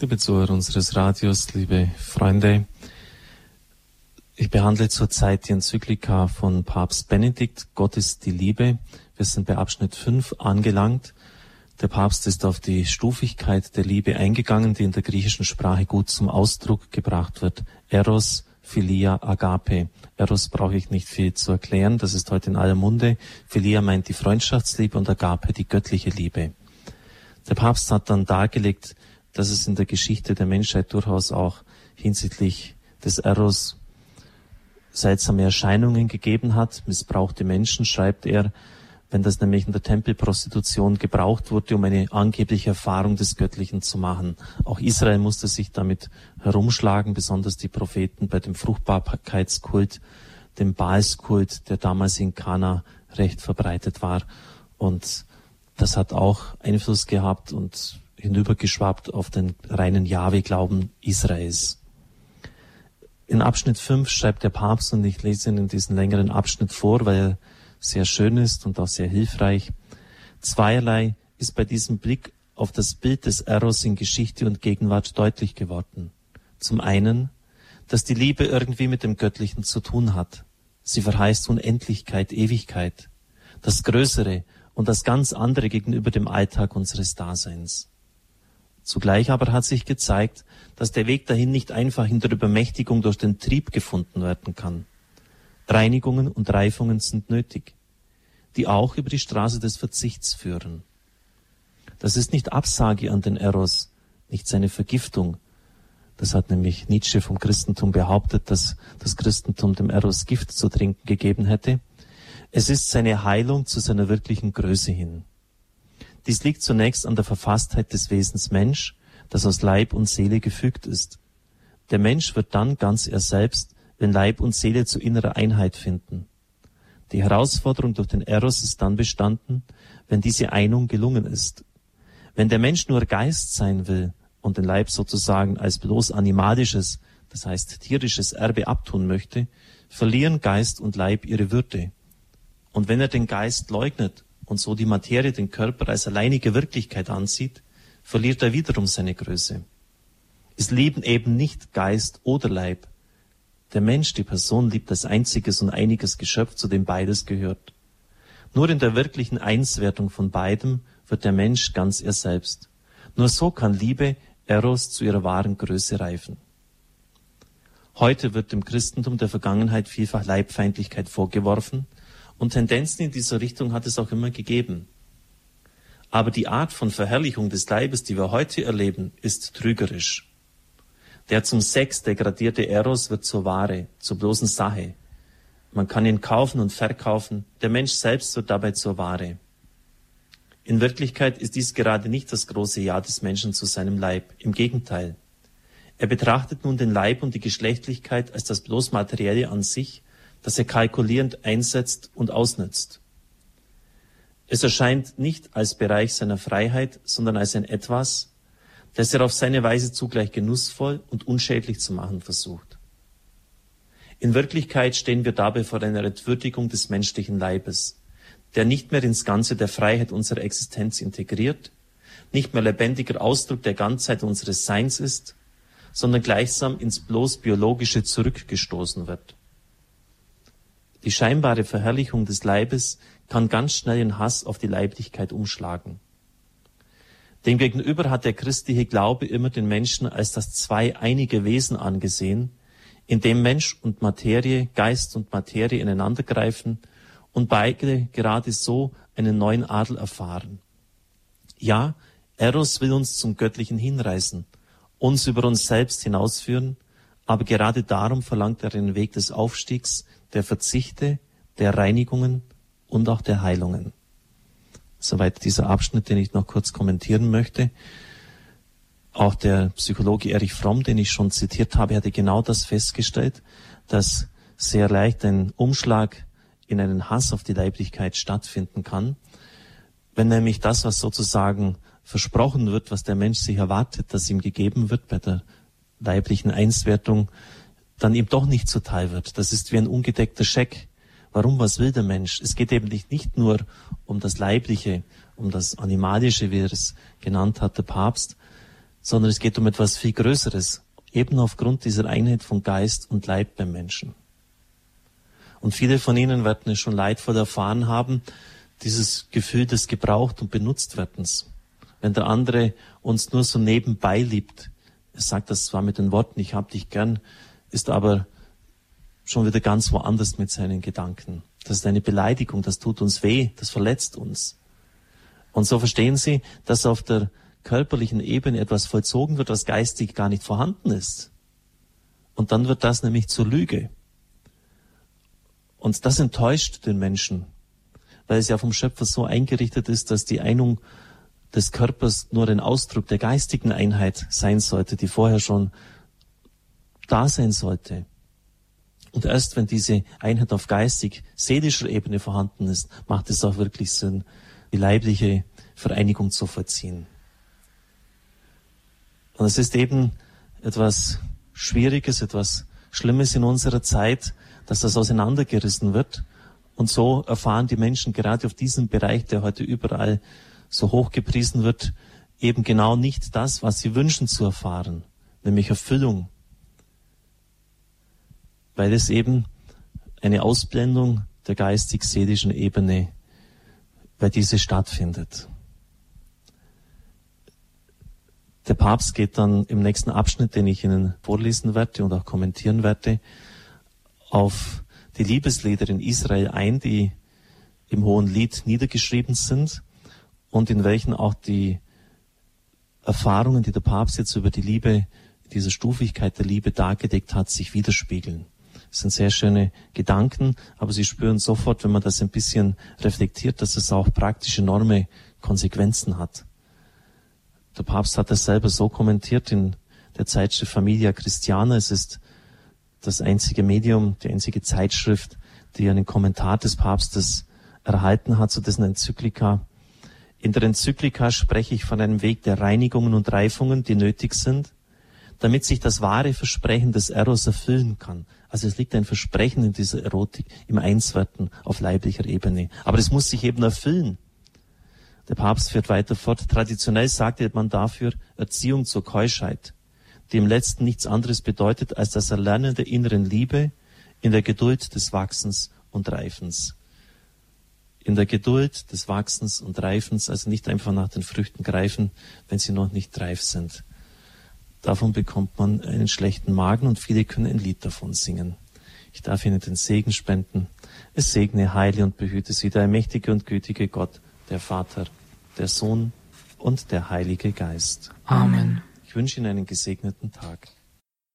Liebe Zuhörer unseres Radios, liebe Freunde, ich behandle zurzeit die Enzyklika von Papst Benedikt, Gott ist die Liebe. Wir sind bei Abschnitt 5 angelangt. Der Papst ist auf die Stufigkeit der Liebe eingegangen, die in der griechischen Sprache gut zum Ausdruck gebracht wird. Eros, Philia, Agape. Eros brauche ich nicht viel zu erklären, das ist heute in aller Munde. Philia meint die Freundschaftsliebe und Agape die göttliche Liebe. Der Papst hat dann dargelegt, dass es in der Geschichte der Menschheit durchaus auch hinsichtlich des Eros seltsame Erscheinungen gegeben hat, missbrauchte Menschen, schreibt er, wenn das nämlich in der Tempelprostitution gebraucht wurde, um eine angebliche Erfahrung des Göttlichen zu machen. Auch Israel musste sich damit herumschlagen, besonders die Propheten bei dem Fruchtbarkeitskult, dem Baalskult, der damals in Kana recht verbreitet war. Und das hat auch Einfluss gehabt und hinübergeschwappt auf den reinen Jahwe-Glauben Israels. In Abschnitt 5 schreibt der Papst, und ich lese ihn in diesen längeren Abschnitt vor, weil er sehr schön ist und auch sehr hilfreich. Zweierlei ist bei diesem Blick auf das Bild des Eros in Geschichte und Gegenwart deutlich geworden. Zum einen, dass die Liebe irgendwie mit dem Göttlichen zu tun hat. Sie verheißt Unendlichkeit, Ewigkeit, das Größere und das ganz andere gegenüber dem Alltag unseres Daseins. Zugleich aber hat sich gezeigt, dass der Weg dahin nicht einfach in der Übermächtigung durch den Trieb gefunden werden kann. Reinigungen und Reifungen sind nötig, die auch über die Straße des Verzichts führen. Das ist nicht Absage an den Eros, nicht seine Vergiftung. Das hat nämlich Nietzsche vom Christentum behauptet, dass das Christentum dem Eros Gift zu trinken gegeben hätte. Es ist seine Heilung zu seiner wirklichen Größe hin. Dies liegt zunächst an der Verfasstheit des Wesens Mensch, das aus Leib und Seele gefügt ist. Der Mensch wird dann ganz er selbst, wenn Leib und Seele zu innerer Einheit finden. Die Herausforderung durch den Eros ist dann bestanden, wenn diese Einung gelungen ist. Wenn der Mensch nur Geist sein will und den Leib sozusagen als bloß animalisches, das heißt tierisches Erbe abtun möchte, verlieren Geist und Leib ihre Würde. Und wenn er den Geist leugnet und so die Materie den Körper als alleinige Wirklichkeit ansieht, verliert er wiederum seine Größe. Es lieben eben nicht Geist oder Leib. Der Mensch, die Person, liebt als einziges und einiges Geschöpf, zu dem beides gehört. Nur in der wirklichen Einswertung von beidem wird der Mensch ganz er selbst. Nur so kann Liebe, Eros, zu ihrer wahren Größe reifen. Heute wird dem Christentum der Vergangenheit vielfach Leibfeindlichkeit vorgeworfen, und Tendenzen in dieser Richtung hat es auch immer gegeben. Aber die Art von Verherrlichung des Leibes, die wir heute erleben, ist trügerisch. Der zum Sex degradierte Eros wird zur Ware, zur bloßen Sache. Man kann ihn kaufen und verkaufen, der Mensch selbst wird dabei zur Ware. In Wirklichkeit ist dies gerade nicht das große Ja des Menschen zu seinem Leib, im Gegenteil. Er betrachtet nun den Leib und die Geschlechtlichkeit als das bloß Materielle an sich das er kalkulierend einsetzt und ausnützt. Es erscheint nicht als Bereich seiner Freiheit, sondern als ein Etwas, das er auf seine Weise zugleich genussvoll und unschädlich zu machen versucht. In Wirklichkeit stehen wir dabei vor einer Entwürdigung des menschlichen Leibes, der nicht mehr ins Ganze der Freiheit unserer Existenz integriert, nicht mehr lebendiger Ausdruck der Ganzheit unseres Seins ist, sondern gleichsam ins bloß Biologische zurückgestoßen wird. Die scheinbare Verherrlichung des Leibes kann ganz schnell in Hass auf die Leiblichkeit umschlagen. Demgegenüber hat der christliche Glaube immer den Menschen als das zweieinige Wesen angesehen, in dem Mensch und Materie, Geist und Materie ineinandergreifen und beide gerade so einen neuen Adel erfahren. Ja, Eros will uns zum Göttlichen hinreißen, uns über uns selbst hinausführen, aber gerade darum verlangt er den Weg des Aufstiegs, der Verzichte, der Reinigungen und auch der Heilungen. Soweit dieser Abschnitt, den ich noch kurz kommentieren möchte. Auch der Psychologe Erich Fromm, den ich schon zitiert habe, hatte genau das festgestellt, dass sehr leicht ein Umschlag in einen Hass auf die Leiblichkeit stattfinden kann, wenn nämlich das, was sozusagen versprochen wird, was der Mensch sich erwartet, dass ihm gegeben wird bei der leiblichen Einswertung, dann ihm doch nicht zuteil wird. Das ist wie ein ungedeckter Scheck. Warum, was will der Mensch? Es geht eben nicht, nur um das Leibliche, um das Animalische, wie er es genannt hat, der Papst. sondern es geht um etwas viel Größeres, eben aufgrund dieser Einheit von Geist und Leib beim Menschen. Und viele von Ihnen werden es schon leidvoll erfahren haben, dieses Gefühl des gebraucht und benutzt werdens. Wenn der andere uns nur so nebenbei liebt, er sagt das zwar mit den Worten, ich hab dich gern, ist aber schon wieder ganz woanders mit seinen Gedanken. Das ist eine Beleidigung, das tut uns weh, das verletzt uns. Und so verstehen Sie, dass auf der körperlichen Ebene etwas vollzogen wird, was geistig gar nicht vorhanden ist. Und dann wird das nämlich zur Lüge. Und das enttäuscht den Menschen, weil es ja vom Schöpfer so eingerichtet ist, dass die Einung des Körpers nur ein Ausdruck der geistigen Einheit sein sollte, die vorher schon da sein sollte. Und erst wenn diese Einheit auf geistig-seelischer Ebene vorhanden ist, macht es auch wirklich Sinn, die leibliche Vereinigung zu vollziehen. Und es ist eben etwas Schwieriges, etwas Schlimmes in unserer Zeit, dass das auseinandergerissen wird. Und so erfahren die Menschen gerade auf diesem Bereich, der heute überall so hoch gepriesen wird, eben genau nicht das, was sie wünschen zu erfahren, nämlich Erfüllung. Weil es eben eine Ausblendung der geistig-seelischen Ebene, bei diese stattfindet. Der Papst geht dann im nächsten Abschnitt, den ich Ihnen vorlesen werde und auch kommentieren werde, auf die Liebeslieder in Israel ein, die im Hohen Lied niedergeschrieben sind und in welchen auch die Erfahrungen, die der Papst jetzt über die Liebe, diese Stufigkeit der Liebe dargedeckt hat, sich widerspiegeln. Das sind sehr schöne Gedanken, aber Sie spüren sofort, wenn man das ein bisschen reflektiert, dass es auch praktische enorme Konsequenzen hat. Der Papst hat das selber so kommentiert in der Zeitschrift Familia Christiana. Es ist das einzige Medium, die einzige Zeitschrift, die einen Kommentar des Papstes erhalten hat zu dessen Enzyklika. In der Enzyklika spreche ich von einem Weg der Reinigungen und Reifungen, die nötig sind, damit sich das wahre Versprechen des Eros erfüllen kann. Also es liegt ein Versprechen in dieser Erotik, im Einswerten auf leiblicher Ebene. Aber es muss sich eben erfüllen. Der Papst führt weiter fort. Traditionell sagte man dafür Erziehung zur Keuschheit die im letzten nichts anderes bedeutet als das Erlernen der inneren Liebe in der Geduld des Wachsens und Reifens. In der Geduld des Wachsens und Reifens, also nicht einfach nach den Früchten greifen, wenn sie noch nicht reif sind. Davon bekommt man einen schlechten Magen und viele können ein Lied davon singen. Ich darf Ihnen den Segen spenden. Es segne, heile und behüte Sie der mächtige und gütige Gott, der Vater, der Sohn und der Heilige Geist. Amen. Ich wünsche Ihnen einen gesegneten Tag.